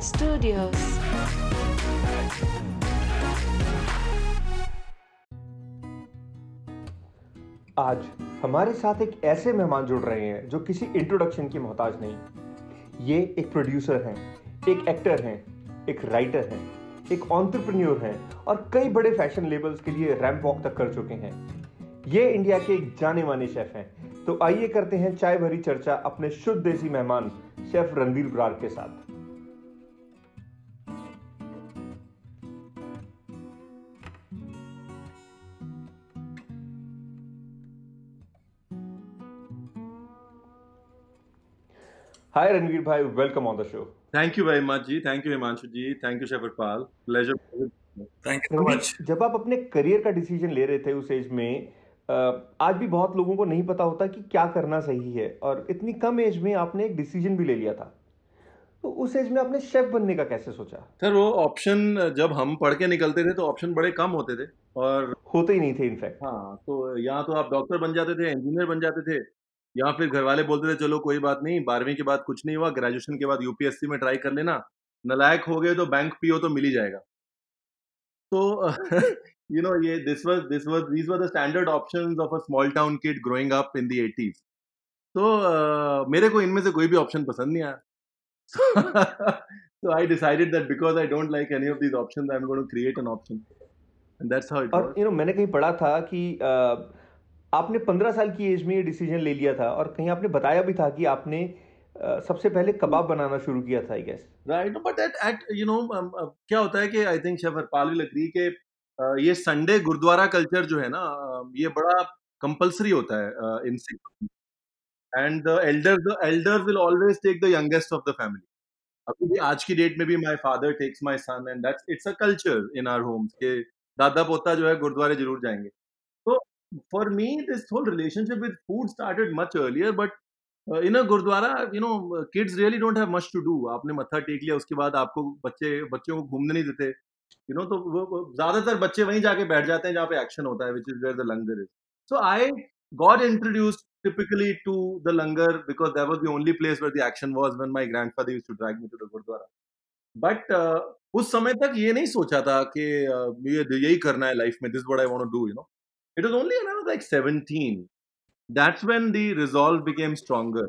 Studios. आज हमारे साथ एक ऐसे मेहमान जुड़ रहे हैं जो किसी इंट्रोडक्शन की मोहताज नहीं। ये एक प्रोड्यूसर हैं, एक एक्टर हैं, एक राइटर हैं, एक ऑन्टरप्रन्योर हैं और कई बड़े फ़ैशन लेबल्स के लिए रैंप वॉक तक कर चुके हैं। ये इंडिया के एक जाने माने शेफ हैं। तो आइए करते हैं चाय भरी चर्चा अपने शुद्ध देसी मेहमान शेफ रणवीर ब्रार के साथ। हाय रणवीर भाई welcome on the show Thank you very much, Ji. Thank you, Himanshu Ji. Thank you, Shepherd Pal. Pleasure. Thank you so much. जब आप अपने करियर का डिसीज़न ले रहे थे उस एज में आज भी बहुत लोगों को नहीं पता होता कि क्या करना सही है और इतनी कम एज में आपने एक डिसीज़न भी ले लिया था तो उस एज में आपने शेफ बनने का कैसे सोचा सर वो ऑप्शन जब हम पढ़ के निकलते थे तो ऑप्शन बड़े कम होते थे और होते ही नहीं थे इनफैक्ट हाँ तो यहाँ तो आप डॉक्टर बन जाते थे इंजीनियर बन जाते थे या फिर घर वाले बोलते थे चलो कोई बात नहीं बारहवीं के बाद कुछ नहीं हुआ ग्रेजुएशन के बाद यूपीएससी में ट्राई कर लेना नलायक हो गए तो बैंक पीओ तो मिल ही जाएगा। तो यू नो ये this was this was these were the standard options of a small town kid growing up in the 80s तो अ, मेरे को इनमें से कोई भी ऑप्शन पसंद नहीं आया। so I decided that because I don't like any of these options, I'm going to create an option, and that's how it और. यू नो मैंने कहीं पढ़ा था कि अ, आपने पंद्रह साल की एज में ये डिसीज़न ले लिया था और कहीं आपने बताया भी था कि आपने अ, सबसे पहले कबाब बनाना शुरू किया था I guess at, at you know um, uh, क्या होता है कि I think chef Harpal will agree कि uh, ये संडे गुरुद्वारा कल्चर जो है ना uh, ये बड़ा कंपलसरी होता है uh, in and the elder the elder will always take the youngest of the family अभी भी आज की डेट में भी my father takes my son and that's it's a culture in our homes के दादा पोता जो है गुरुद्वारे ज़रूर जाएँगे। तो for me this whole relationship with food started much earlier but in a gurdwara you know kids really don't have much to do आपने मत्था टेक लिया उसके बाद आपको बच्चे बच्चों को घूमने नहीं देते यू नो तो ज़्यादातर बच्चे वहीं जाके बैठ जाते हैं जहाँ पे एक्शन होता है which is where the langar is so I got introduced typically to the langar because that was the only place where the action was when my grandfather used to drag me to the gurdwara. But uh, उस समय तक ये नहीं सोचा था कि uh, ये यही करना है लाइफ में this what I want to do you know it was only when I was like 17 that's when the resolve became stronger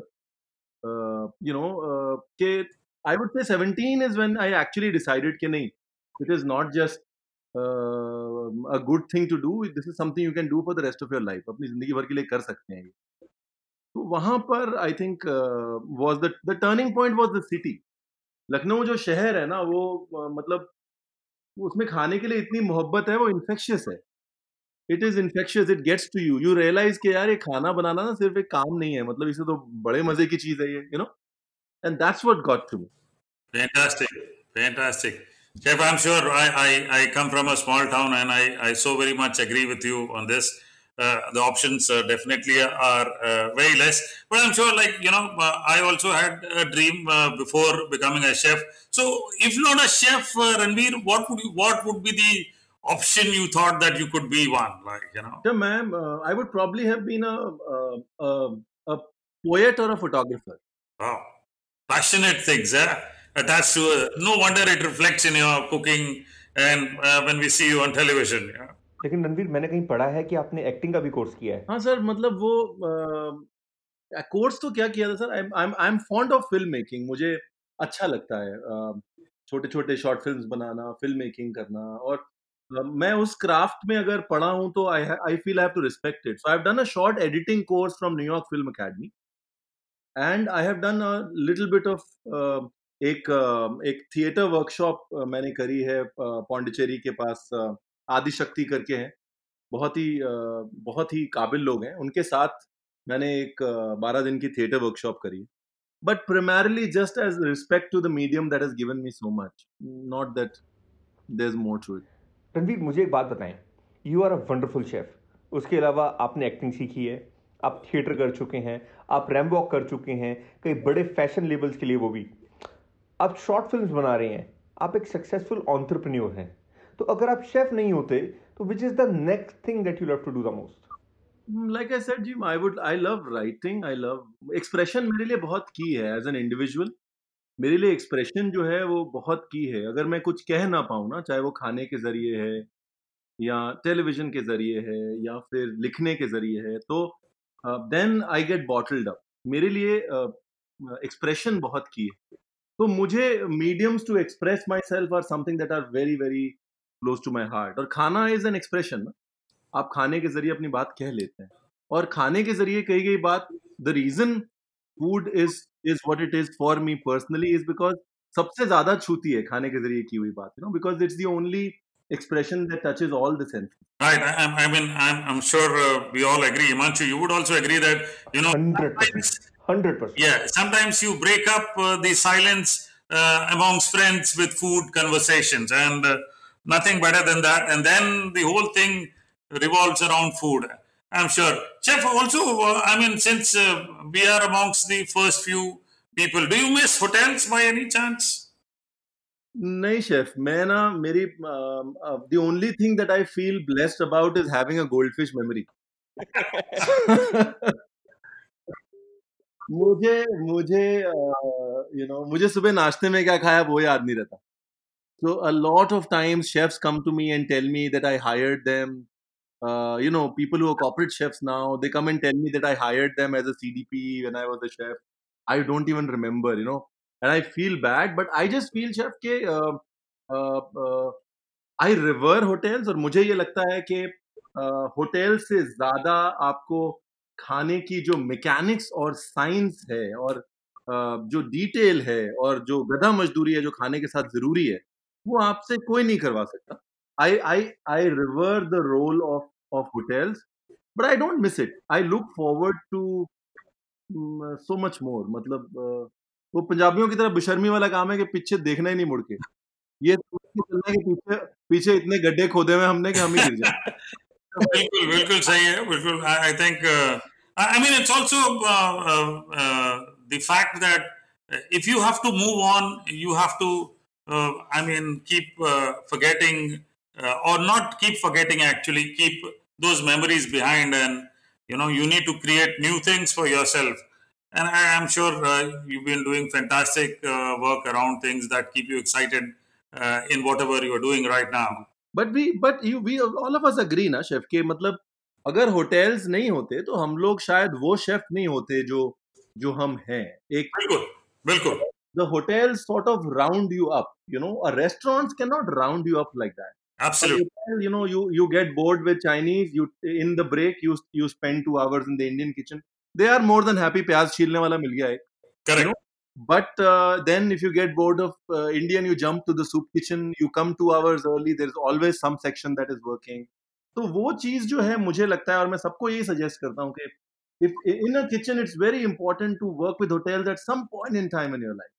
uh, you know uh, I would say 17 is when I actually decided कि नहीं it is not just uh, a good thing to do this is something you can do for the rest of your life अपनी ज़िंदगी भर के लिए कर सकते हैं ये तो वहाँ पर I think was the the turning point was the city Lucknow जो शहर है ना वो uh, मतलब उसमें खाने के लिए इतनी मोहब्बत है वो इन्फेक्शियस है it is infectious it gets to you you realise कि यार ये खाना बनाना ना सिर्फ एक काम नहीं है मतलब इसे तो बड़े मजे की चीज है ये you know and that's what got to me Fantastic, fantastic. Chef, I'm sure I, I, I come from a small town and I, I so very much agree with you on this. Uh, the options uh, definitely are uh, very less, but I'm sure, like you know, uh, I also had a dream uh, before becoming a chef. So, if not a chef, uh, Ranveer, what would you, what would be the option you thought that you could be one? Like you know, Yeah, ma'am, uh, I would probably have been a, a, a, a poet or a photographer. wow, passionate things, eh? Attached to uh, no wonder it reflects in your cooking and uh, when we see you on television. Yeah? लेकिन रणवीर मैंने कहीं पढ़ा है कि आपने acting का भी course किया है हाँ सर मतलब वो कोर्स तो क्या किया था sir I I am fond of film making मुझे अच्छा लगता है छोटे छोटे शॉर्ट फिल्म्स बनाना फ़िल्म मेकिंग करना और अ, मैं उस क्राफ्ट में अगर पढ़ा हूँ तो I I feel I have to respect it so I have done a short editing course from New York film academy and I have done a little bit of एक एक थिएटर वर्कशॉप मैंने करी है पौंडीचेरी के पास आदिशक्ति करके हैं। बहुत ही बहुत ही काबिल लोग हैं। उनके साथ मैंने एक बारह दिन की थिएटर वर्कशॉप करी but primarily just as respect to the medium that has given me so much not that is more to it Ranveer, मुझे एक बात बताएँ। You are a wonderful chef उसके अलावा आपने एक्टिंग सीखी है। आप थिएटर कर चुके हैं। आप रैम वॉक कर चुके हैं। कई बड़े फ़ैशन लेबल्स के लिए वो भी। आप शॉर्ट फिल्म्स बना रहे हैं। आप एक सक्सेसफुल ऑन्टरप्रन्योर हैं। तो अगर आप शेफ नहीं होते तो which is the next thing that you love to do the most like I said ji I would I love writing I love expression मेरे लिए बहुत की है एज एन इंडिविजुअल मेरे लिए एक्सप्रेशन जो है वो बहुत की है। अगर मैं कुछ कह ना पाऊँ ना चाहे वो खाने के ज़रिए है या टेलीविज़न के ज़रिए है या फिर लिखने के ज़रिए है तो then I get bottled up मेरे लिए एक्सप्रेशन uh, बहुत की है। तो मुझे mediums to express my self are something that are very very close to my heart और खाना इज़ एन एक्सप्रेशन ना। आप खाने के ज़रिए अपनी बात कह लेते हैं। और खाने के ज़रिए कही गई बात the reason food is is what it is for me personally is because सबसे ज्यादा छूती है खाने के जरिए की हुई बात you know because it's the only expression that touches all the senses. Right. I, I mean, I'm, I'm sure uh, we all agree. Himanshu, you would also agree that, you know, 100%. 100%. Yeah. Sometimes you break up uh, the silence uh, amongst friends with food conversations and uh, nothing better than that. And then the whole thing revolves around food. I'm sure. Chef, also, uh, I mean, since uh, we are amongst the first few people, do you miss hotels by any chance? नहीं chef मैं ना मेरी the only thing that I feel blessed about is having a goldfish memory मुझे मुझे you know मुझे सुबह नाश्ते में क्या खाया वो याद नहीं रहता so a lot of times chefs come to me and tell me that i hired them uh, you know people who are corporate chefs now they come and tell me that i hired them as a cdp when i was a chef i don't even remember you know and i feel bad but i just feel chef ke uh, uh, uh, i revere hotels और मुझे ये लगता है कि hotel uh, से ज़्यादा आपको खाने की जो मैकेनिक्स और साइंस है और uh, जो डिटेल है और जो गधा मजदूरी है जो खाने के साथ ज़रूरी है वो आपसे कोई नहीं करवा सकता I I I revere the role of of hotels but I don't miss it I look forward to so much more मतलब uh, वो पंजाबियों की तरह बेशर्मी वाला काम है कि पीछे देखना ही नहीं मुड़ के ये चलना है कि पीछे पीछे इतने गड्ढे खोदे हुए हमने कि हम ही गिर जाए बिल्कुल बिल्कुल सही है बिल्कुल I think I mean it's also the fact that if you have to move on you have to uh, i mean keep uh, forgetting uh, or not keep forgetting actually keep those memories behind and you know you need to create new things for yourself and I am sure uh, you've been doing fantastic uh, work around things that keep you excited uh, in whatever you are doing right now. But we, but you, we all of us agree ना chef के मतलब अगर hotels नहीं होते तो हम लोग शायद वो शेफ नहीं होते जो जो हम हैं एक बिल्कुल बिल्कुल the hotels sort of round you up you know a restaurants cannot round you up like that absolutely you know you you get bored with chinese you in the break you you spend 2 hours in the indian kitchen they are more than happy प्याज छीलने वाला मिल गया है correct you know? but uh, then if you get bored of uh, indian you jump to the soup kitchen you come 2 hours early there is always some section that is working तो वो चीज़ जो है मुझे लगता है और मैं सबको यही सजेस्ट करता हूँ कि if in a kitchen it's very important to work with hotels at some point in time in your life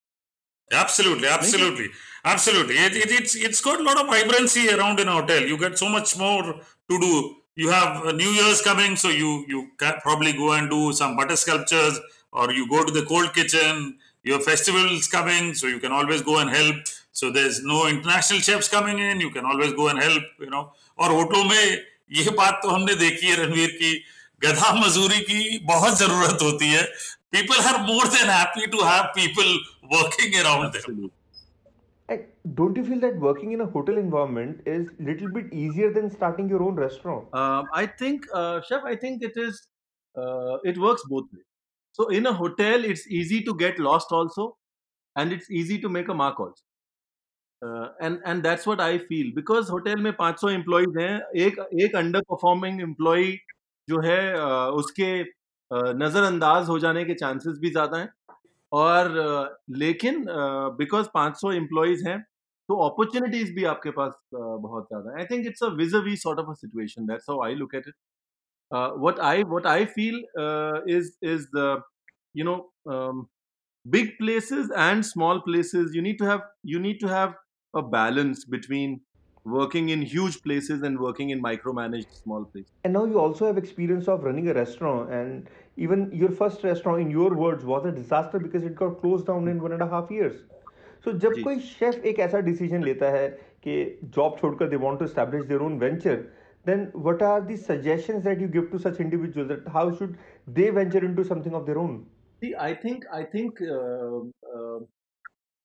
Absolutely, absolutely, absolutely. It, it, it's it's got a lot of vibrancy around in a hotel. You get so much more to do. You have uh, New Year's coming, so you you can probably go and do some butter sculptures, or you go to the cold kitchen. Your festivals coming, so you can always go and help. So there's no international chefs coming in. You can always go and help. You know, और होटलों में ये बात तो हमने देखी है रणवीर की गधा मजूरी की बहुत जरूरत होती है people are more than happy to have people working around them. And don't you feel that working in a hotel environment is little bit easier than starting your own restaurant? Um, I think, uh, chef, I think it is. Uh, it works both ways. So in a hotel, it's easy to get lost also, and it's easy to make a mark also. Uh, and and that's what I feel because hotel में 500 employees हैं एक एक under performing employ जो है uh, उसके नज़रअंदाज हो जाने के चांसेस भी ज़्यादा हैं और लेकिन बिकॉज़ 500 सौ इम्प्लॉयज हैं तो अपॉर्चुनिटीज़ भी आपके पास बहुत ज़्यादा I think it's a which we sort of a that's how I look at it what I what I feel is is the no big places and small places you need to have you need to have a balance between working in huge places and working in micromanaged small places. And now you also have experience of running a restaurant, and even your first restaurant, in your words, was a disaster because it got closed down in one and a half years. So जब जी. कोई chef एक ऐसा decision लेता है कि job छोड़कर they want to establish their own venture then what are the suggestions that you give to such individuals that how should they venture into something of their own See, I think I think uh, uh,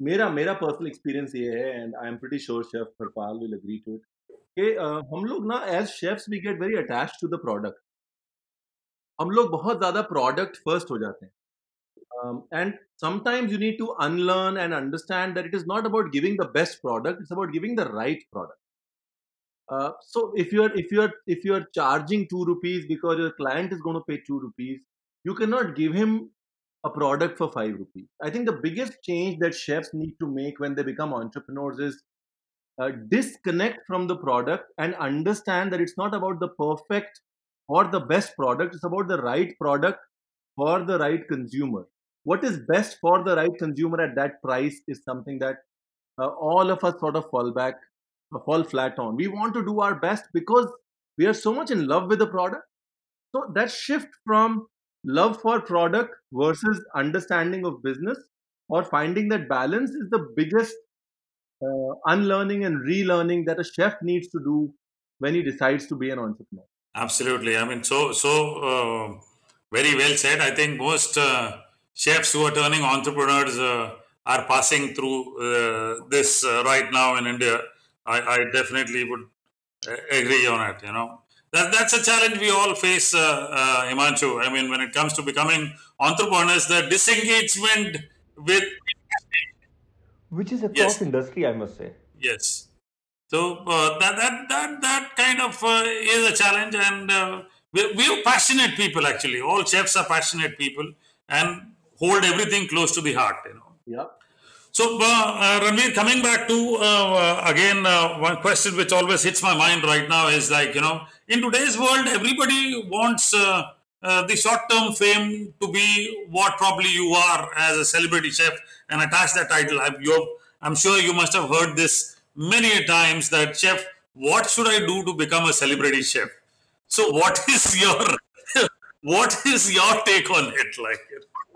मेरा मेरा personal experience ये है and I am pretty sure chef Harpal will agree to कि हम लोग ना as chefs we get very attach to the product हम लोग बहुत ज़्यादा प्रोडक्ट फ़र्स्ट हो जाते हैं। And sometimes you need to unlearn and understand that it is not about giving the best product it's about giving the right product so if you are if you are if you are charging two rupees because your client is gonna pay two rupees you can not give him a product for 5 rupees. I think the biggest change that chefs need to make when they become entrepreneurs is uh, disconnect from the product and understand that it's not about the perfect or the best product it's about the right product for the right consumer. What is best for the right consumer at that price is something that uh, all of us sort of fall back uh, fall flat on. We want to do our best because we are so much in love with the product. So that shift from love for product versus understanding of business or finding that balance is the biggest uh, unlearning and relearning that a chef needs to do when he decides to be an entrepreneur absolutely i mean so so uh, very well said i think most uh, chefs who are turning entrepreneurs uh, are passing through uh, this uh, right now in India. I, I, definitely would agree on it. You know, that that's a challenge we all face, uh, uh, Himanshu. I mean, when it comes to becoming entrepreneurs, the disengagement with which is a yes. industry, I must say. Yes. So uh, that that that that kind of is a challenge, and we we're passionate people. Actually, all chefs are passionate people, and hold everything close to the heart, you know. Yeah. So, uh, uh, Ranveer, coming back to uh, uh again uh, one question which always hits my mind right now is like you know, in today's world, everybody wants uh, uh, the short-term fame to be what probably you are as a celebrity chef and attach that title. I'm, I'm sure you must have heard this many times that chef, what should I do to become a celebrity chef? So what is your what is your take on it? Like,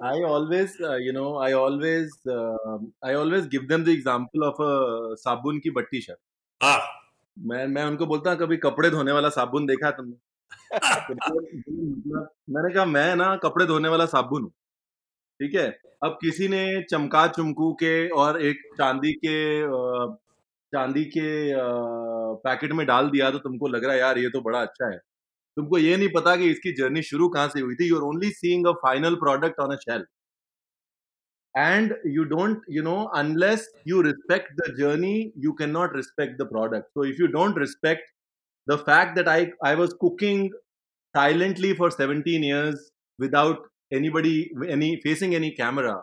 I always, uh, you know, I always, uh, I always give them the example of a sabun ki batti chef. Ah मैं मैं उनको बोलता हूँ कभी कपड़े धोने वाला साबुन देखा है तुमने? मैंने कहा मैं ना कपड़े धोने वाला साबुन हूँ। ठीक है? अब किसी ने चमका चुमकू के और एक चांदी के चांदी के पैकेट में डाल दिया तो तुमको लग रहा है यार ये तो बड़ा अच्छा है। तुमको ये नहीं पता कि इसकी जर्नी शुरू कहाँ से हुई थी? You're only seeing a final product on a shelf and you don't you know unless you respect the journey you cannot respect the product. So if you don't respect the fact that i i was cooking silently for 17 years without anybody any facing any camera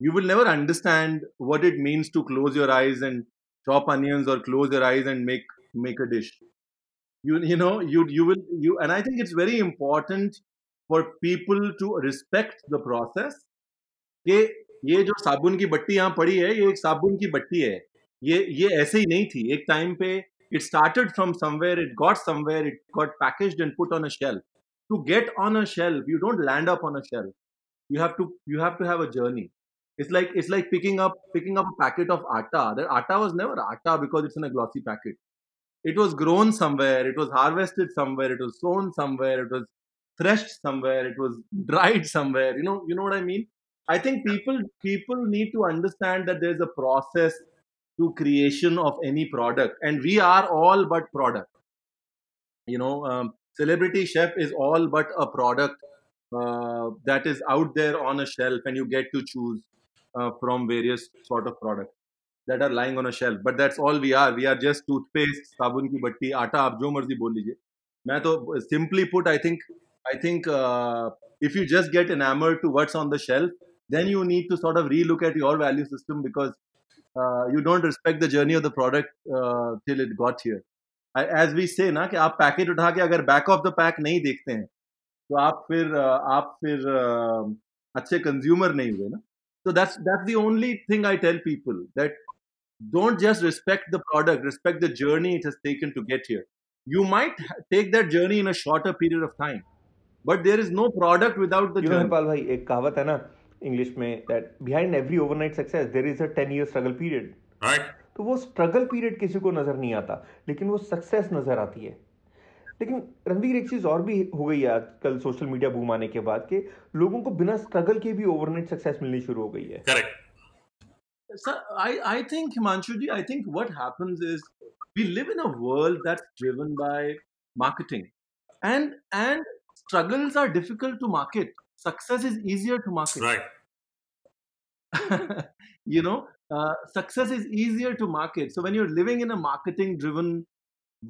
you will never understand what it means to close your eyes and chop onions or close your eyes and make make a dish. You you know you you will you and i think it's very important for people to respect the process कि ये जो साबुन की बट्टी यहाँ पड़ी है, ये एक साबुन की बट्टी है। ये ये ऐसे ही नहीं थी। एक टाइम पे it started from somewhere it got somewhere it got package and put on a shelf to get on a shelf you don't land up on a shelf you have to you have to have a journey it's like it's like picking up picking up packet of atta that atta was never atta because it's in a glossy packet it was grown somewhere it was harvested somewhere it was sown somewhere it was threshed somewhere it was dried somewhere you know you know what I mean I think people people need to understand that there's a process to creation of any product, and we are all but product. You know, um, celebrity chef is all but a product uh, that is out there on a shelf, and you get to choose uh, from various sort of products. that are lying on a shelf but that's all we are we are just toothpaste साबुन की बट्टी आटा आप जो मर्जी बोल लीजिए मैं तो simply put I think I think uh, if you just get enamored to what's on the shelf then you need to sort of relook at your value system because uh, you don't respect the journey of the product uh, till it got here. I, as we say ना कि आप packet उठा के अगर back of the pack नहीं देखते हैं तो आप फिर uh, आप फिर uh, अच्छे consumer नहीं हुए ना। So that's that's the only thing i tell people that don't just respect the product respect the journey it has taken to get here. You might take that journey in a shorter period of time but there is no product without the you journey. know, Harpal, bhai, ek kahawat hai na English में that behind every overnight success there is a ten year struggle period तो वो struggle period किसी को नज़र नहीं आता लेकिन वो सक्सेस नज़र आती है। लेकिन रणवीर एक चीज़ और भी हो गई है आजकल सोशल मीडिया बूम आने के बाद के लोगों को बिना स्ट्रगल के भी ओवरनाइट सक्सेस मिलनी शुरू हो गई है। Correct sir I I think Himanshu ji I think what happens is we live in a world that's driven by marketing and and struggles are difficult to market Success is easier to market. Right. you know, uh, success is easier to market. So when you're living in a marketing-driven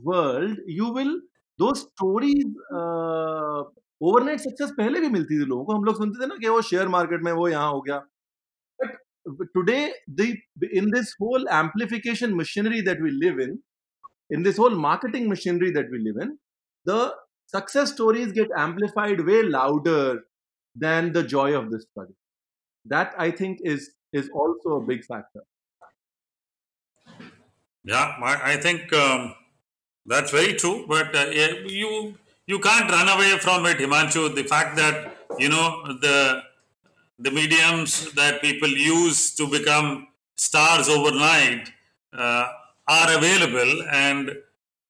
world, you will those stories. Uh, overnight success पहले भी मिलती थी लोगों को हम लोग सुनते थे ना कि वो शेयर मार्केट में वो यहाँ हो गया but today the in this whole amplification machinery that we live in in this whole marketing machinery that we live in, the success stories get amplified way louder than the joy of this struggle. That I think is is also a big factor. Yeah, I, I think um, that's very true. But uh, you you can't run away from it, Himanshu. The fact that you know the the mediums that people use to become stars overnight uh, are available, and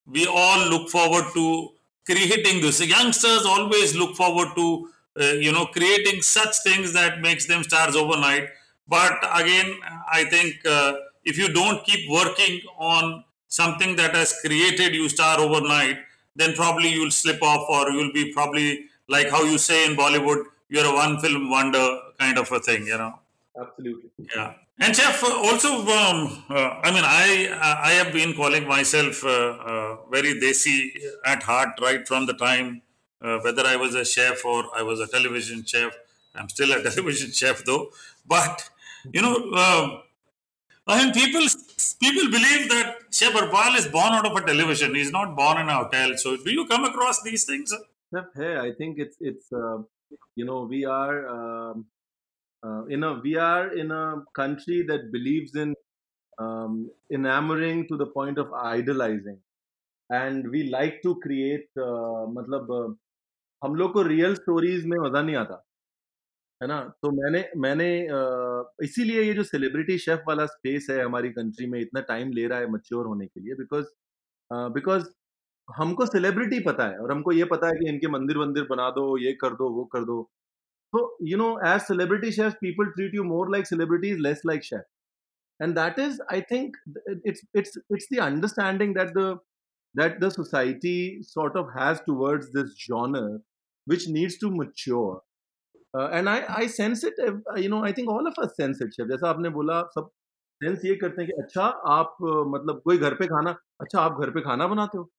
we all look forward to creating this. Youngsters always look forward to uh, you know creating such things that makes them stars overnight. But again, I think uh, if you don't keep working on something that has created you star overnight, then probably you'll slip off, or you'll be probably like how you say in Bollywood, you're a one film wonder kind of a thing, you know. Absolutely. Yeah. And chef, also, um, uh, I mean, I I have been calling myself uh, uh, very desi at heart right from the time uh, whether I was a chef or I was a television chef. I'm still a television chef though. But, you know, uh, I mean, people people believe that Chef Harpal is born out of a television. He's not born in a hotel. So, do you come across these things? Chef, hey, I think it's it's uh, you know we are um, uh, in a we are in a country that believes in um, enamoring to the point of idolizing, and we like to create, uh, matlab, uh, हम लोग को real stories में मज़ा नहीं आता। है ना? तो मैंने मैंने इसीलिए ये जो सेलिब्रिटी शेफ वाला स्पेस है हमारी कंट्री में इतना टाइम ले रहा है मच्योर होने के लिए बिकॉज़ बिकॉज़ हमको सेलिब्रिटी पता है और हमको ये पता है कि इनके मंदिर वंदिर बना दो, ये कर दो, वो कर दो। तो you know as celebrity chef people treat you more like celebrity is less like chef and that is I think it's it's it's the understanding that the that the society sort of has towards this genre which needs to mature uh, and i i sense it uh, you know i think all of us sense it chef जैसा आपने बोला सब sense ये करते हैं कि अच्छा आप uh, मतलब कोई घर पे खाना अच्छा आप घर पे खाना बनाते हो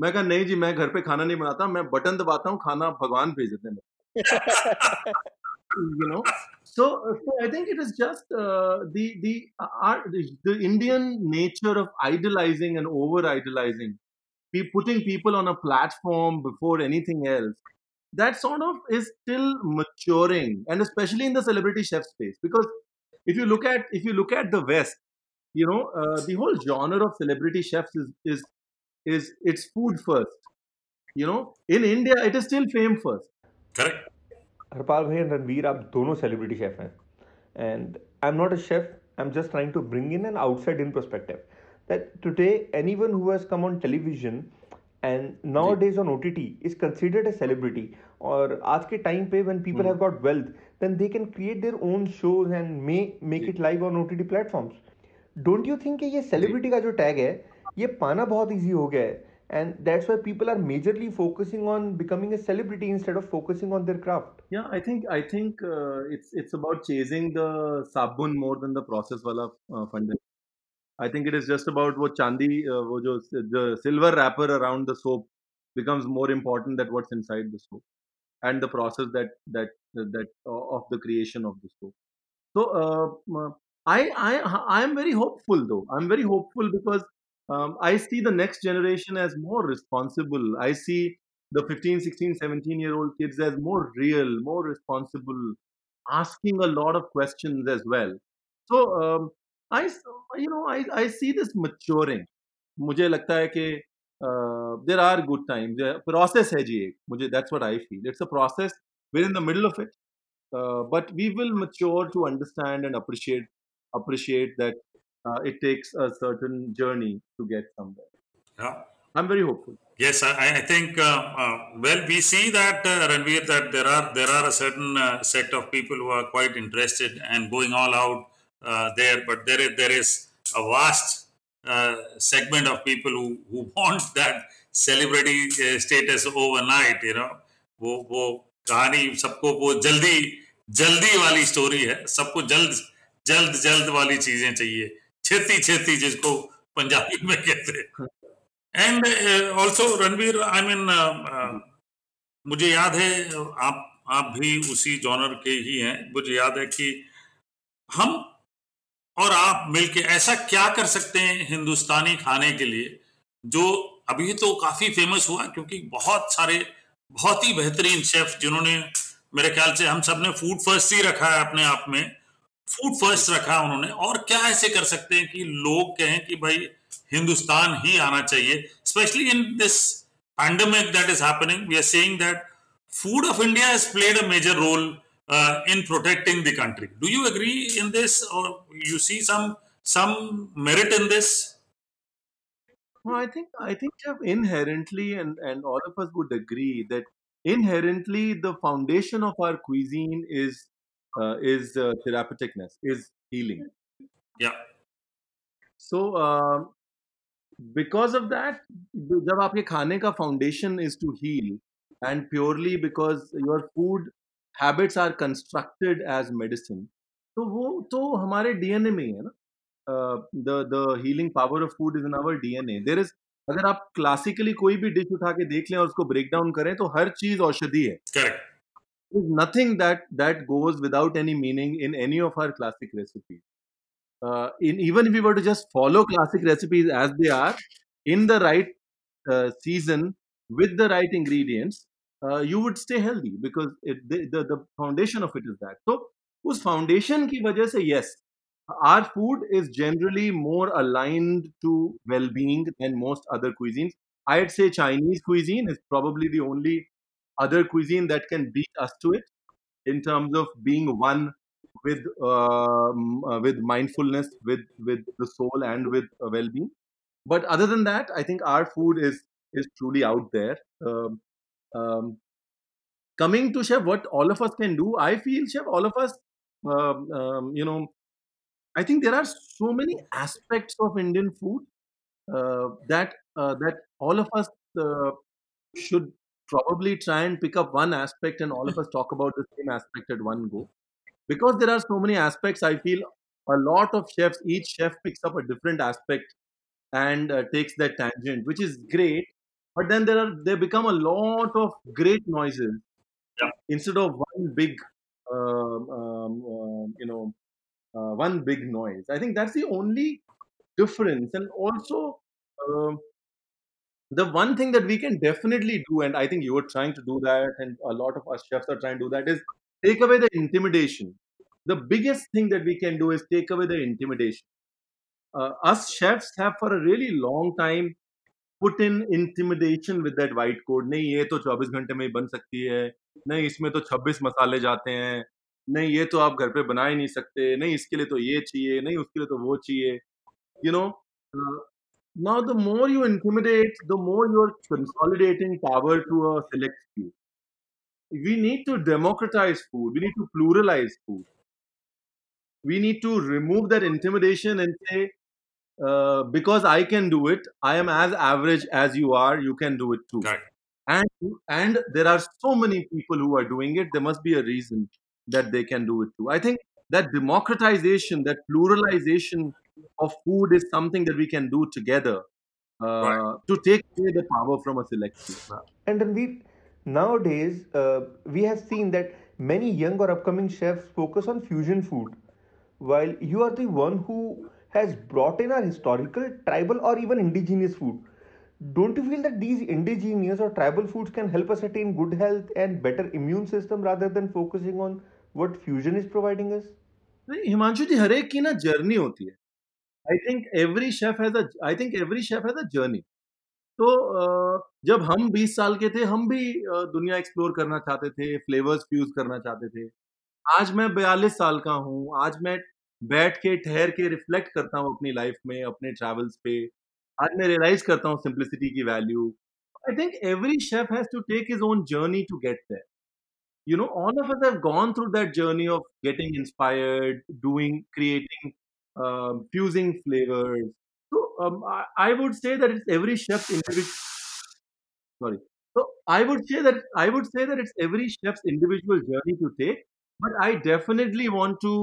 मैं कहा नहीं जी मैं घर पे खाना नहीं बनाता मैं बटन दबाता हूँ खाना भगवान भेज देते हैं you know so so i think it is just uh, the the the, the indian nature of idolizing and over idolizing be putting people on a platform before anything else that sort of is still maturing and especially in the celebrity chef space. Because if you look at if you look at the west you know uh, the whole genre of celebrity chefs is is is it's food first. You know in india it is still fame first. Correct. Harpal bhai and ranveer are both celebrity chefs, and i'm not a chef i'm just trying to bring in an outside in perspective in perspective that today anyone who has come on television and now days on O T T is considered a celebrity और आज के time पे when people have got wealth then they can create their own shows and may make it live on OTT platforms don't you think कि ये celebrity का जो tag है ये पाना बहुत इजी हो गया है and that's why people are majorly focusing on becoming a celebrity instead of focusing on their craft Yeah, I think I think uh, it's it's about chasing the sabun more than the process wala uh, funding. I think it is just about what chandi, uh, wo jo, the silver wrapper around the soap becomes more important than what's inside the soap and the process that that that uh, of the creation of the soap. So uh, I I I am very hopeful though. I'm very hopeful because um, I see the next generation as more responsible. I see the 15 16 17 year old kids as more real more responsible asking a lot of questions as well so um, i you know I, I see this maturing मुझे लगता है कि there are good time process है जी एक मुझे that's what I feel it's a process we're in the middle of it uh, but we will mature to understand and appreciate appreciate that uh, it takes a certain journey to get somewhere Yeah. i'm very hopeful Yes, I, I think. Uh, uh, well, we see that uh, Ranveer that there are there are a certain uh, set of people who are quite interested and going all out uh, there, but there is there is a vast uh, segment of people who, who want that celebrity uh, status overnight. You know, वो वो कहानी सबको वो जल्दी जल्दी वाली story है। सबको जल्द जल्द जल्द वाली चीज़ें चाहिए। छेती छेती जिसको पंजाबी में कहते and also Ranveer I mean मुझे याद है आप आप भी उसी जॉनर के ही हैं। मुझे याद है कि हम और आप मिलके ऐसा क्या कर सकते हैं हिंदुस्तानी खाने के लिए, जो अभी तो काफ़ी फ़ेमस हुआ क्योंकि बहुत सारे, बहुत ही बेहतरीन शेफ जिन्होंने, मेरे ख्याल से हम सबने फ़ूड फ़र्स्ट ही रखा है अपने आप में। फ़ूड फ़र्स्ट रखा है उन्होंने। और क्या ऐसे कर सकते हैं कि लोग कहें कि भाई, हिंदुस्तान ही आना चाहिए। Specially in this pandemic that is happening, we are saying that food of india has played a major uh, in protecting the country do you agree in this or you see some some merit in this No, I think I think Jeff, inherently, and and all of us would agree that inherently the foundation of our cuisine is uh, is uh, therapeuticness, is healing. yeah So um, because of that, जब आपके खाने का foundation is to heal, and purely because your food habits are constructed as medicine, तो वो तो हमारे DNA में ही है ना uh, the the healing power of food is in our DNA. There is अगर आप क्लासिकली कोई भी डिश उठा के देख लें और उसको ब्रेक डाउन करें तो हर चीज औषधि है correct There is nothing that that goes without any meaning in any of our classic recipes. Uh, in even if we were to just follow classic recipes as they are in the right uh, season with the right ingredients, uh, you would stay healthy because it, the, the the foundation of it is that. So उस foundation की वजह से yes, our food is generally more aligned to well-being than most other cuisines. I'd say Chinese cuisine is probably the only other cuisine that can beat us to it in terms of being one with um, uh, with mindfulness, with with the soul, and with uh, well-being. But other than that, I think our food is is truly out there. Um, um, coming to chef, what all of us can do, I feel chef, all of us, um, um, you know, I think there are so many aspects of Indian food uh, that uh, that all of us uh, should probably try and pick up one aspect and all of us talk about the same aspect at one go. Because there are so many aspects i feel a lot of chefs each chef picks up a different aspect and uh, takes that tangent which is great but then there are there become a lot of great noises. Yeah. instead of one big um, um, um, you know uh, one big noise. I think that's the only difference. And also um, the one thing that we can definitely do and i think you are trying to do that and a lot of us chefs are trying to do that is take away the intimidation. The biggest thing that we can do is take away the intimidation. Uh, us chefs have for a really long time put in intimidation with that white coat नहीं, ये तो 24 घंटे में ही बन सकती है। नहीं, इसमें तो 26 मसाले जाते हैं। नहीं, ये तो आप घर पे बना ही नहीं सकते। नहीं, इसके लिए तो ये चाहिए। नहीं, उसके लिए तो वो चाहिए। You know now the more you intimidate the more you are consolidating power to a select few we need to democratize food we need to pluralize food we need to remove that intimidation and say uh, because i can do it i am as average as you are you can do it too. Correct. And and there are so many people who are doing it there must be a reason that they can do it too. I think that democratization that pluralization of food is something that we can do together uh, Right. to take away the power from a select few And Ranveer, nowadays uh, we have seen that many young or upcoming chefs focus on fusion food, while you are the one who has brought in our historical, tribal, or even indigenous food. Don't you feel that these indigenous or tribal foods can help us attain good health and better immune system rather than focusing on what fusion is providing us? Himanshu ji हर एक की ना journey होती है I think every chef has a I think every chef has a journey तो जब हम 20 साल के थे हम भी दुनिया एक्सप्लोर करना चाहते थे फ्लेवर्स फ्यूज करना चाहते थे आज मैं 42 साल का हूँ आज मैं बैठ के ठहर के रिफ्लेक्ट करता हूँ अपनी लाइफ में अपने ट्रैवल्स पे आज मैं रियलाइज करता हूँ सिंप्लिसिटी की value I think every chef has to take his own journey to get there you know all of us have gone through that journey of getting inspired doing creating um, fusing flavors so um, I, I would say that it's every chef's individual sorry so i would say that i would say that it's every chef's individual journey to take but i definitely want to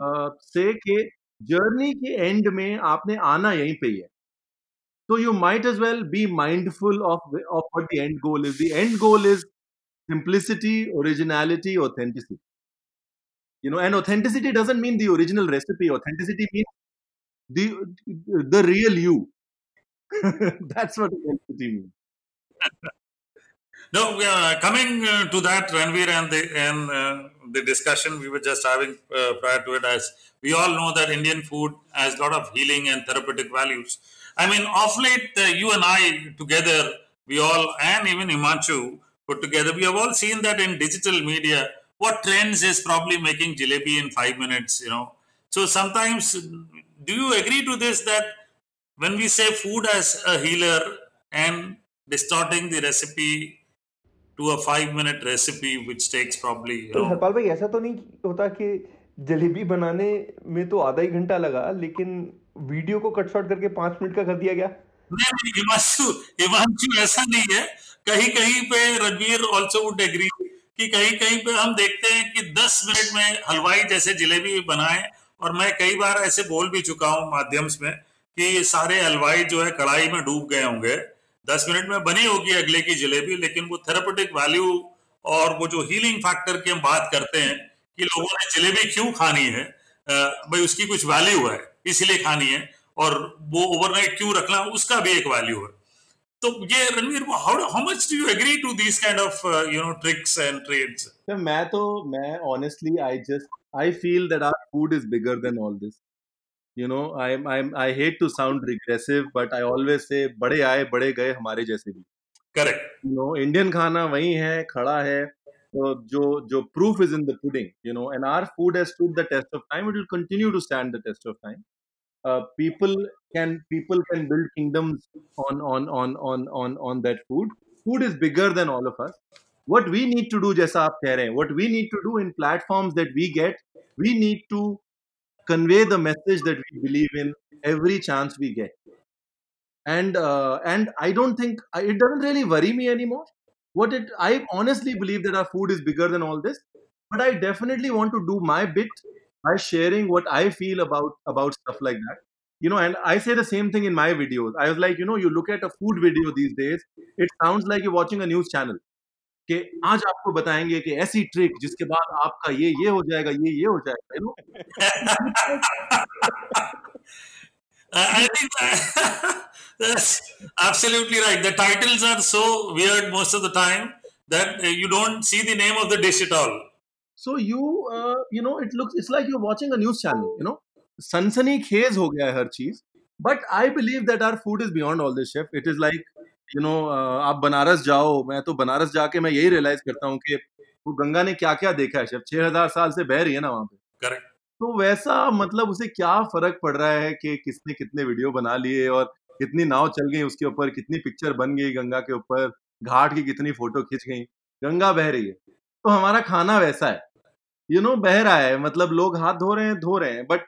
से के journey के and में आपने आना यहीं पे ही है। So you might as well be mindful of of the end goal is the end goal is simplicity originality authenticity you know and authenticity doesn't mean the original recipe authenticity mean the real you that's what authenticity mean No, uh, coming uh, to that, Ranveer, and the and uh, the discussion we were just having uh, prior to it, as we all know that Indian food has a lot of healing and therapeutic values. I mean, of late, uh, you and I together, we all, and even Himanshu put together, we have all seen that in digital media, what trends is probably making jalebi in five minutes, you know. So sometimes, do you agree to this that when we say food as a healer and distorting the recipe to a five minute recipe which takes probably you तो know. Harpal भाई ऐसा तो नहीं होता कि जलेबी बनाने में तो आधा ही घंटा लगा लेकिन वीडियो को कट शॉर्ट करके पाँच मिनट का कर दिया गया? नहीं नहीं, हिमांशु हिमांशु ऐसा नहीं है। कहीं कहीं पे रणवीर ऑल्सो वुड एग्री कि कहीं कहीं पे हम देखते हैं कि 10 मिनट में हलवाई जैसे जलेबी बनाए और मैं कई बार ऐसे बोल भी चुका हूँ माध्यम में कि सारे हलवाई जो है कढ़ाई में डूब गए होंगे। दस मिनट में बनी होगी अगले की जलेबी, लेकिन वो थेरापेटिक वैल्यू और वो जो हीलिंग फैक्टर की हम बात करते हैं कि लोगों ने जलेबी क्यों खानी है भाई उसकी कुछ वैल्यू है, इसलिए खानी है और वो ओवरनाइट क्यों रखना उसका भी एक वैल्यू है तो ये Ranveer how how much do you agree to this kind of you know tricks and trades मैं तो मैं honestly, I just, I feel that our food is bigger than all this. You know, I'm I'm I hate to sound regressive, but I always say बड़े आए बड़े गए हमारे जैसे भी. करेक्ट You know, Indian खाना वही है खड़ा है तो जो जो proof is in the pudding. You know, and our food has stood the test of time. It will continue to stand the test of time. Uh, people can people can build kingdoms on on on on on on that food. Food is bigger than all of us. What we need to do, जैसा आप कह रहे हैं, what we need to do in platforms that we get, we need to convey the message that we believe in every chance we get. And uh, and I don't think it doesn't really worry me anymore. What it I honestly believe that our food is bigger than all this, but I definitely want to do my bit by sharing what I feel about about stuff like that. You know, and I say the same thing in my videos. I was like, you know, you look at a food video these days, it sounds like you're watching a news channel. कि आज आपको बताएँगे कि ऐसी trick जिसके बाद आपका ये ये हो जाएगा ये ये हो जाएगा you know I think absolutely right the titles are so weird most of the time that you don't see the name of the dish at all so you you know it looks it's like you are watching a news channel you know सनसनीखेज हो गया है हर चीज़ but I believe that our food is beyond all this chef it is like you know आप बनारस जाओ मैं तो बनारस जाके मैं यही रियलाइज़ करता हूँ कि वो गंगा ने क्या क्या देखा है शेफ छह हज़ार साल से बह रही है ना वहाँ पे। करेक्ट तो वैसा मतलब उसे क्या फ़र्क पड़ रहा है कि किसने कितने वीडियो बना लिए और कितनी नाव चल गई उसके ऊपर कितनी पिक्चर बन गई गंगा के ऊपर घाट की कितनी फ़ोटो खींच गई गंगा बह रही है। तो हमारा खाना वैसा है यू नो बह रहा है मतलब लोग हाथ धो रहे हैं धो रहे हैं but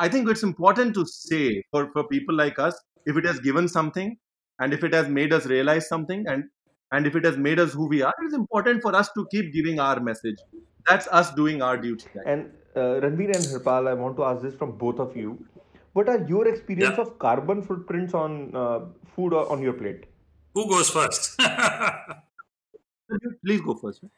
I think it's important to say for for people like us if it has given something and if it has made us realize something and and if it has made us who we are it's important for us to keep giving our message that's us doing our duty. And uh, Ranveer and Harpal, I want to ask this from both of you. What are your experience Yeah. of carbon footprints on uh, food or on your plate? Who goes first? please go first man.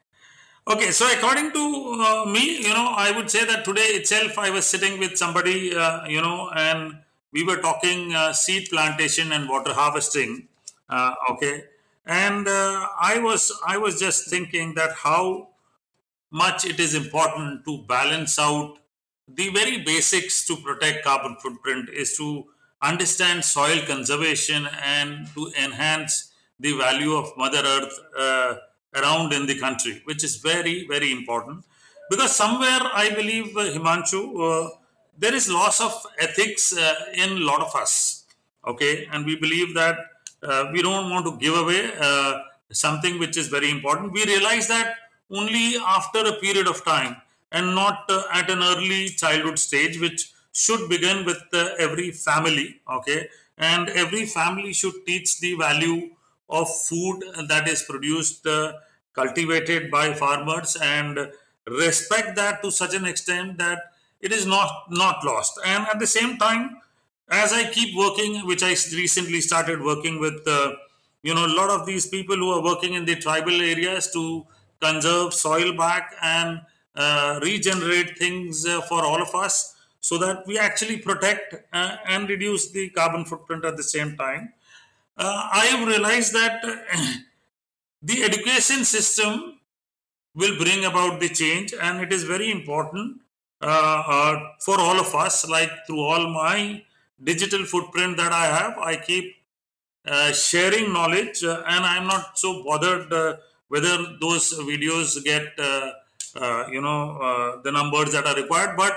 Okay, so according to uh, me, you know, I would say that today itself I was sitting with somebody, uh, you know, and we were talking uh, seed plantation and water harvesting. Uh, okay, and uh, I was I was just thinking that how much it is important to balance out the very basics to protect carbon footprint is to understand soil conservation and to enhance the value of mother earth uh, around in the country which is very very important because somewhere i believe uh, himanshu uh, there is loss of ethics uh, in a lot of us okay and we believe that uh, we don't want to give away uh, something which is very important we realize that only after a period of time and not uh, at an early childhood stage, which should begin with uh, every family. Okay, and every family should teach the value of food that is produced, uh, cultivated by farmers, and respect that to such an extent that it is not not lost. And at the same time, as I keep working, which I recently started working with, uh, you know, a lot of these people who are working in the tribal areas to conserve soil back and uh, regenerate things uh, for all of us so that we actually protect uh, and reduce the carbon footprint at the same time. Uh, I have realized that the education system will bring about the change, and it is very important for all of us. Like through all my digital footprint that I have, I keep uh, sharing knowledge, uh, and I'm not so bothered uh, whether those videos get uh, uh, you know uh, the numbers that are required. But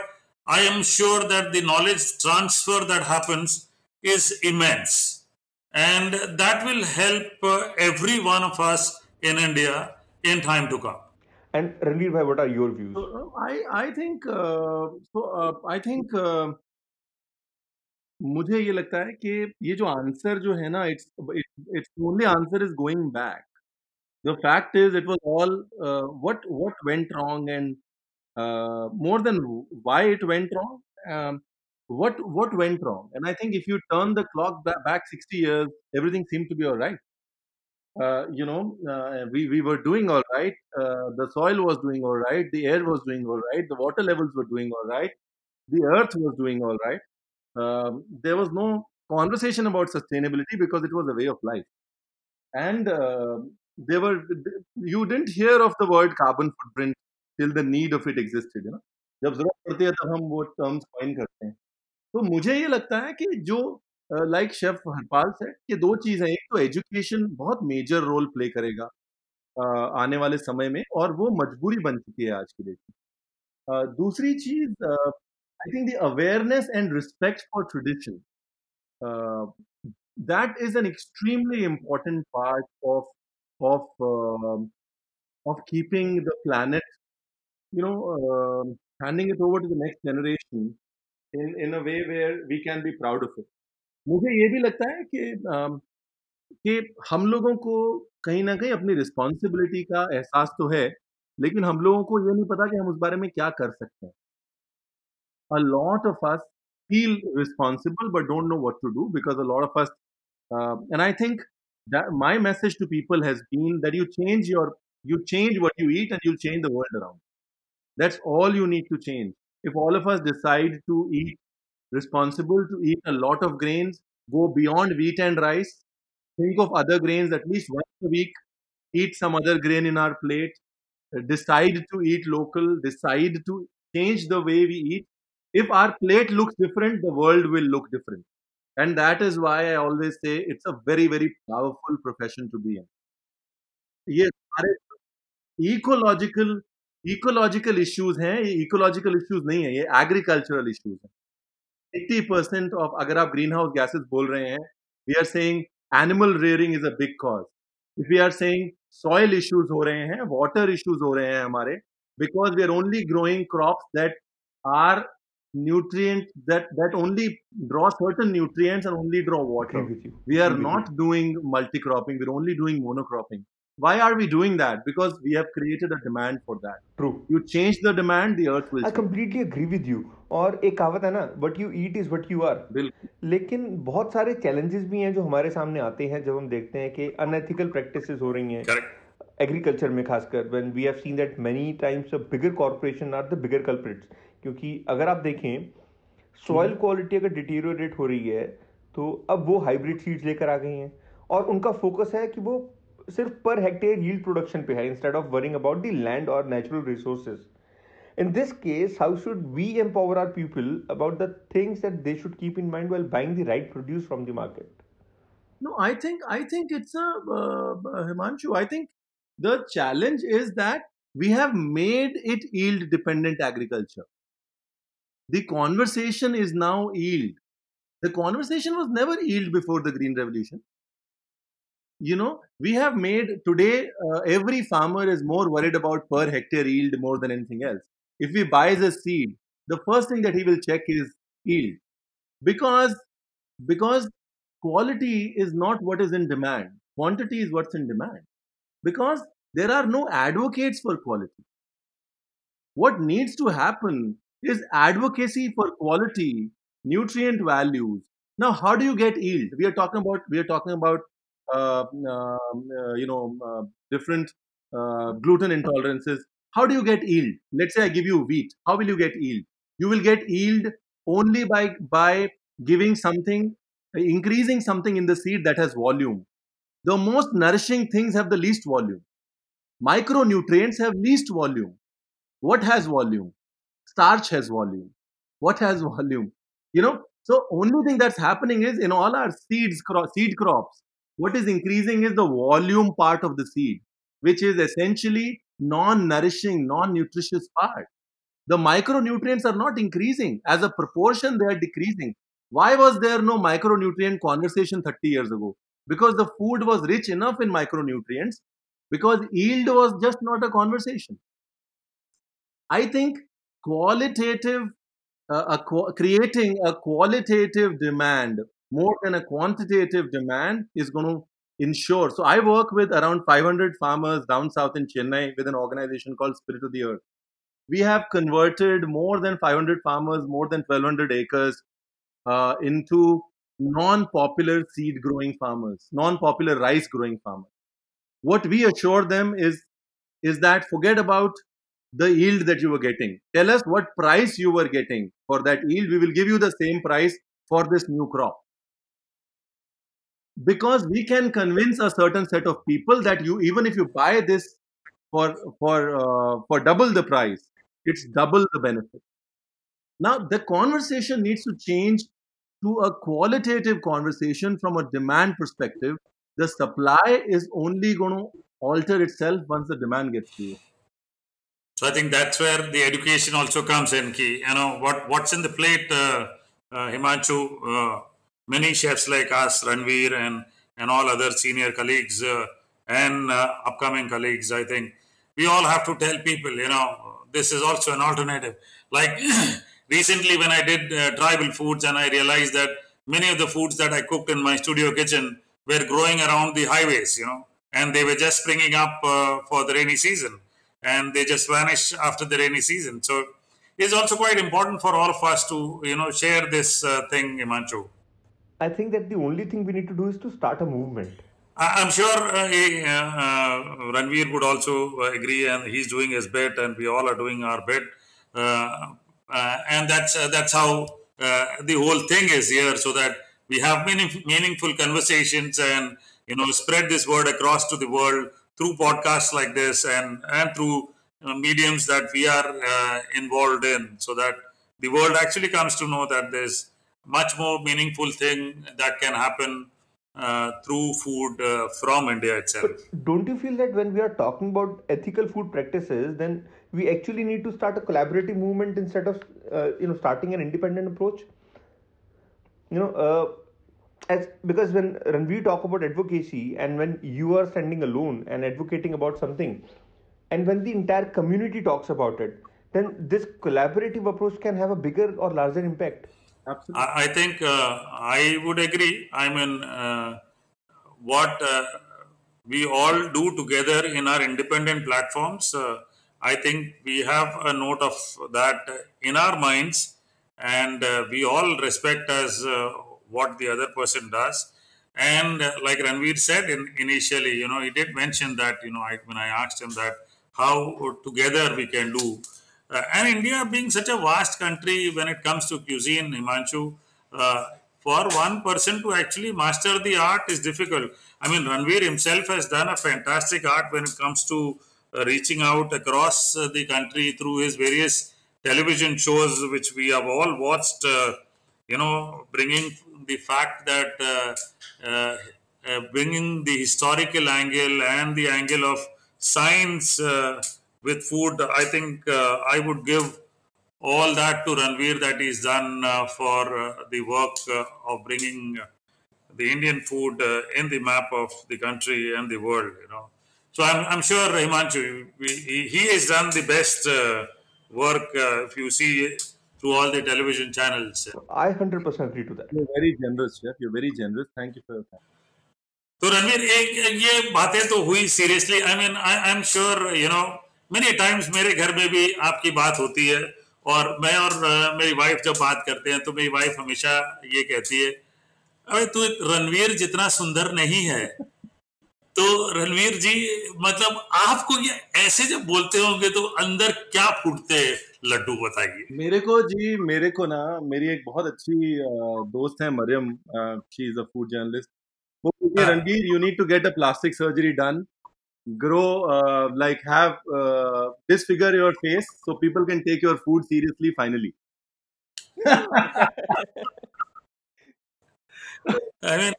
I am sure that the knowledge transfer that happens is immense, and that will help uh, every one of us in India in time to come. And Ranveer bhai, what are your views? So, uh, I I think uh, so uh, I think uh, मुझे ये लगता है कि ये जो answer जो है ना it's it's only answer is going back the fact is it was all what what went wrong and more than why it went wrong what what went wrong and i think if you turn the clock ba- back 60 years everything seemed to be all right uh, you know uh, we we were doing all right uh, the soil was doing all right the air was doing all right the water levels were doing all right the earth was doing all right um, there was no conversation about sustainability because it was a way of life and uh, they were you didn't hear of the word carbon footprint till the need of it existed you know जब जरूरत पड़ती है तब हम वो terms coin करते हैं तो मुझे ये लगता है कि जो लाइक शेफ हरपाल से ये दो चीज़ें है। एक तो एजुकेशन बहुत मेजर रोल प्ले करेगा आने वाले समय में और वो मजबूरी बन चुकी है आज की डेट में। दूसरी चीज़ I think the awareness and respect for tradition that is an extremely important part of of of keeping the planet you know handing it over to the next generation in in a way where we can be proud of it मुझे ये भी लगता है कि कि हम लोगों को कहीं ना कहीं अपनी रिस्पॉन्सिबिलिटी का एहसास तो है, लेकिन हम लोगों को ये नहीं पता कि हम उस बारे में क्या कर सकते हैं। A lot of us feel responsible but don't know what to do because a lot of us and I think my message to people has been that you change your you change what you eat and you change the world around that's all you need to change if all of us decide to eat responsible to eat a lot of grains go beyond wheat and rice think of other grains at least once a week eat some other grain in our plate uh, decide to eat local decide to change the way we eat if our plate looks different the world will look different and that is why i always say it's a very very powerful profession to be in ये सारे ecological ecological issues हैं ये ecological issues नहीं है ये agricultural issues हैं eighty percent of अगर आप ग्रीन हाउस गैसेज बोल रहे हैं we are saying animal rearing is a big cause if we are saying soil issues हो रहे हैं वाटर इश्यूज़ हो रहे हैं हमारे because we are only growing crop that are nutrient that only draw certain nutrients only draw water we are not doing multi cropping we are only doing monocropping why are we doing that? Because we have created a demand for that. True. you change the demand the earth will I change completely agree with you. और एक कहावत है ना what you eat is what you are लेकिन बहुत सारे challenges भी हैं जो हमारे सामने आते हैं जब हम देखते हैं कि अनएथिकल प्रैक्टिसेस हो रही हैं। एग्रीकल्चर में खासकर when we have seen that many times bigger corporation are the bigger culprits क्योंकि अगर आप देखें सॉइल क्वालिटी अगर डिटीरियोरेट हो रही है तो अब वो हाइब्रिड सीड्स लेकर आ गई हैं। और उनका फोकस है कि वो सिर्फ पर हेक्टेयर यील्ड प्रोडक्शन पे है instead of worrying about the land और natural resources In this case, how should we empower our people about the things that they should keep in mind while buying the right produce from the market? no i think i think it's a uh, himanshu i think the challenge is that we have made it yield dependent agriculture the conversation is now yield the conversation was never yield before the green revolution you know, we have made today uh, every farmer is more worried about per hectare yield more than anything else. If he buys a seed, the first thing that he will check is yield. Because because quality is not what is in demand. Quantity is what's in demand. Because there are no advocates for quality. What needs to happen is advocacy for quality nutrient values. Now how do you get yield? We are talking about we are talking about you know uh, different uh, gluten intolerances. How do you get yield? Let's say i give you wheat. How will you get yield? You will get yield only by by giving something increasing something in the seed that has volume. The most nourishing things have the least volume. Micronutrients have least volume. What has volume? Starch has volume. What has volume? You know? So only thing that's happening is in all our seeds cro- seed crops what is increasing is the volume part of the seed which is essentially non-nourishing non-nutritious part. The micronutrients are not increasing. As a proportion they are decreasing. Why was there no micronutrient conversation 30 years ago? Because the food was rich enough in micronutrients because yield was just not a conversation. I think qualitative uh, a creating a qualitative demand more than a quantitative demand is going to ensure so i work with around 500 farmers down south in chennai with an organization called spirit of the earth we have converted more than 500 farmers, more than 1200 acres uh, into non-popular seed growing farmers, non-popular rice growing farmers. What we assure them is is that forget about the yield that you were getting. Tell us what price you were getting for that yield. We will give you the same price for this new crop. Because we can convince a certain set of people that you even if you buy this for for uh, for double the price, it's double the benefit. Now, the conversation needs to change to a qualitative conversation from a demand perspective. The supply is only going to alter itself once the demand gets clear. So I think that's where the education also comes in. Key, you know what what's in the plate, uh, uh, Himanshu. Many chefs like us, Ranveer, and and all other senior colleagues uh, and uh, upcoming colleagues. I think we all have to tell people, you know, this is also an alternative. Like recently, when I did uh, tribal foods, and I realized that many of the foods that I cooked in my studio kitchen were growing around the highways, you know, and they were just springing up uh, for the rainy season, and they just vanish after the rainy season. So it's also quite important for all of us to, you know, share this uh, thing, Himanshu. I think that the only thing we need to do is to start a movement. I'm sure uh, uh, uh, Ranveer would also uh, agree, and he's doing his bit, and we all are doing our bit, uh, and that's that's how the whole thing is here, so that we have meaning, meaningful conversations, and you know, spread this word across to the world through podcasts like this, and and through uh, mediums that we are involved in, so that the world actually comes to know that there's much more meaningful thing that can happen uh, through food uh, from India itself. But don't you feel that when we are talking about ethical food practices, then we actually need to start a collaborative movement instead of uh, you know starting an independent approach? You know, uh, as because when when we talk about advocacy and when you are standing alone and advocating about something, and when the entire community talks about it, then this collaborative approach can have a bigger or larger impact. Absolutely. I, I think uh, I would agree. I mean, uh, what uh, we all do together in our independent platforms, uh, I think we have a note of that in our minds, and uh, we all respect as uh, what the other person does. And like Ranveer said in, initially, you know, he did mention that, you know, I, when I asked him that how together we can do. Uh, and India being such a vast country when it comes to cuisine, Himanshu, uh, for one person to actually master the art is difficult. I mean, Ranveer himself has done a fantastic art when it comes to uh, reaching out across uh, the country through his various television shows, which we have all watched. Uh, you know, bringing the fact that uh, uh, uh, bringing the historical angle and the angle of science uh, with food, I think uh, I would give all that to Ranveer that he's done uh, for uh, the work uh, of bringing the Indian food uh, in the map of the country and the world. You know, so I'm I'm sure Himanshu he, he has done the best uh, work. Uh, if you see through all the television channels. I 100% agree to that. You're very generous, chef. You're very generous. Thank you for your time. तो रणवीर एक ये बातें तो हुई seriously I mean I am sure you no many times मेरे घर में भी आपकी बात होती है और मैं और मेरी वाइफ जब बात करते हैं तो मेरी वाइफ हमेशा ये कहती है अरे तू रणवीर जितना सुंदर नहीं है। तो रणवीर जी मतलब आपको ये ऐसे जब बोलते होंगे तो अंदर क्या फूटते लड्डू बताइए। मेरे को जी मेरे को ना मेरी एक बहुत अच्छी दोस्त है Mariam she is a food journalist वो Ranveer you need to get a plastic surgery done grow uh, like have uh, disfigure your face so people can take your food seriously finally I mean,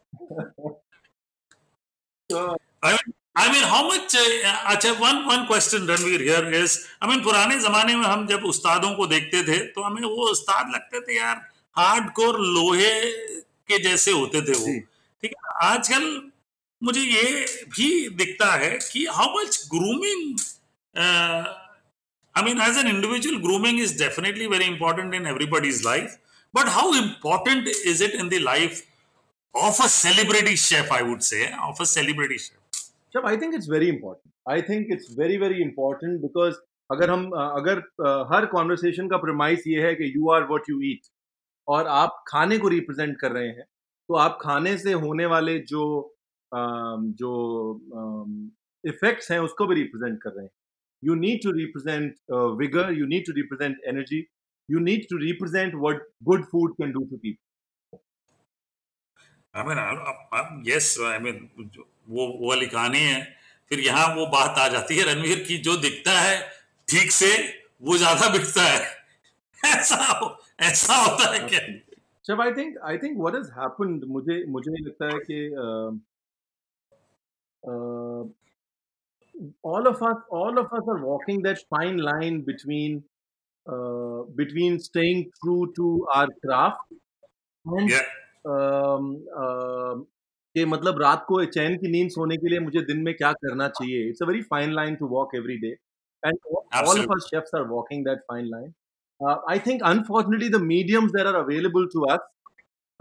so, I mean, I mean, how much? अच्छा one one question Ranveer here is I mean पुराने जमाने में हम जब उस्तादों को देखते थे तो हमें वो उस्ताद लगते थे यार हार्डकोर लोहे के जैसे होते थे वो ठीक है आजकल मुझे ये भी दिखता है कि how much grooming I mean as an individual grooming is definitely very important in everybody's life but how important is it in the life of a celebrity chef, i would say, of a celebrity chef? Chef, i think it's very important. I think it's very very important because अगर हम अगर हर conversation का premise ये है कि you are what you eat और आप खाने को रिप्रेजेंट कर रहे हैं तो आप खाने से होने वाले जो जो इफेक्ट्स हैं उसको भी रिप्रेजेंट कर रहे हैं। You need to represent vigour you need to represent energy you need to represent what good food can do to people I mean yes I mean वो वो वाली कहानी है फिर यहाँ वो बात आ जाती है रणवीर की जो दिखता है ठीक से वो ज़्यादा बिकता है। ऐसा हो, ऐसा होता है क्या? जब I think I think what has happened मुझे मुझे लगता है कि all of us all of us are walking that fine line between uh, between staying true to our craft and yeah. कि मतलब रात को चैन की नींद सोने के लिए मुझे दिन में क्या करना चाहिए it's a very fine line to walk every day and all of us chefs are walking that fine line I think unfortunately the mediums that are available to us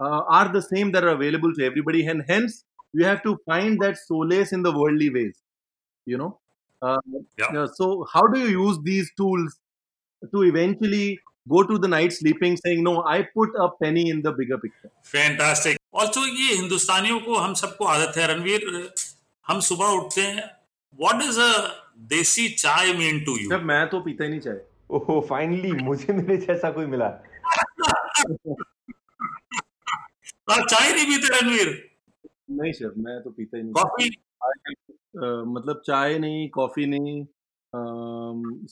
are the same that are available to everybody and hence you have to find that solace in the worldly ways you know uh, yeah. so how do you use these tools to eventually go to the night sleeping saying no i put a penny in the bigger picture fantastic also ये हिंदुस्तानियों को हम सबको आदत है रणवीर हम सुबह उठते हैं व्हाट इज अ देसी चाय मीन टू यू जब मैं तो पीता ही नहीं चाय ओहो फाइनली मुझे मेरे जैसा कोई मिला चाय नहीं पीते रणवीर नहीं सर मैं तो पीता ही नहीं। कॉफ़ी? मतलब चाय नहीं कॉफ़ी नहीं आ,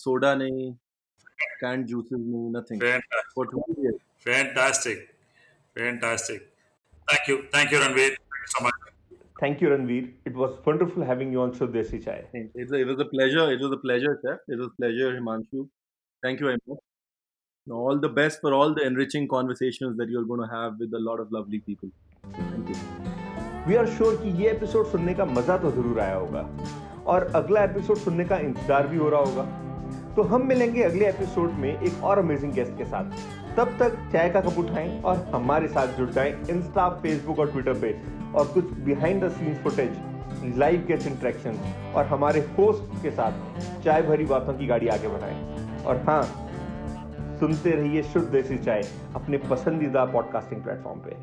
सोडा नहीं कैंड जूसेस नहीं nothing fantastic fantastic thank you thank you Ranveer so much thank you Ranveer it was wonderful having you on show Desi Chai it's it was a pleasure it was a pleasure sir it was pleasure Himanshu thank you very much All the best for all the enriching conversations that you're going to have with a lot of lovely people. Thank you. We are sure कि ये episode सुनने का मज़ा तो ज़रूर आया होगा। और अगला एपिसोड सुनने का इंतज़ार भी हो रहा होगा। तो हम मिलेंगे अगले एपिसोड में एक और अमेजिंग गेस्ट के साथ। तब तक चाय का कप उठाएँ और हमारे साथ जुड़ जाएँ इंस्टा फेसबुक और ट्विटर पे। और कुछ behind the scenes footage live guest interaction और हमारे होस्ट के साथ चाय भरी बातों की गाड़ी आगे बढ़ाएँ। और हाँ सुनते रहिए शुद्ध देसी चाय अपने पसंदीदा पॉडकास्टिंग प्लेटफॉर्म पे।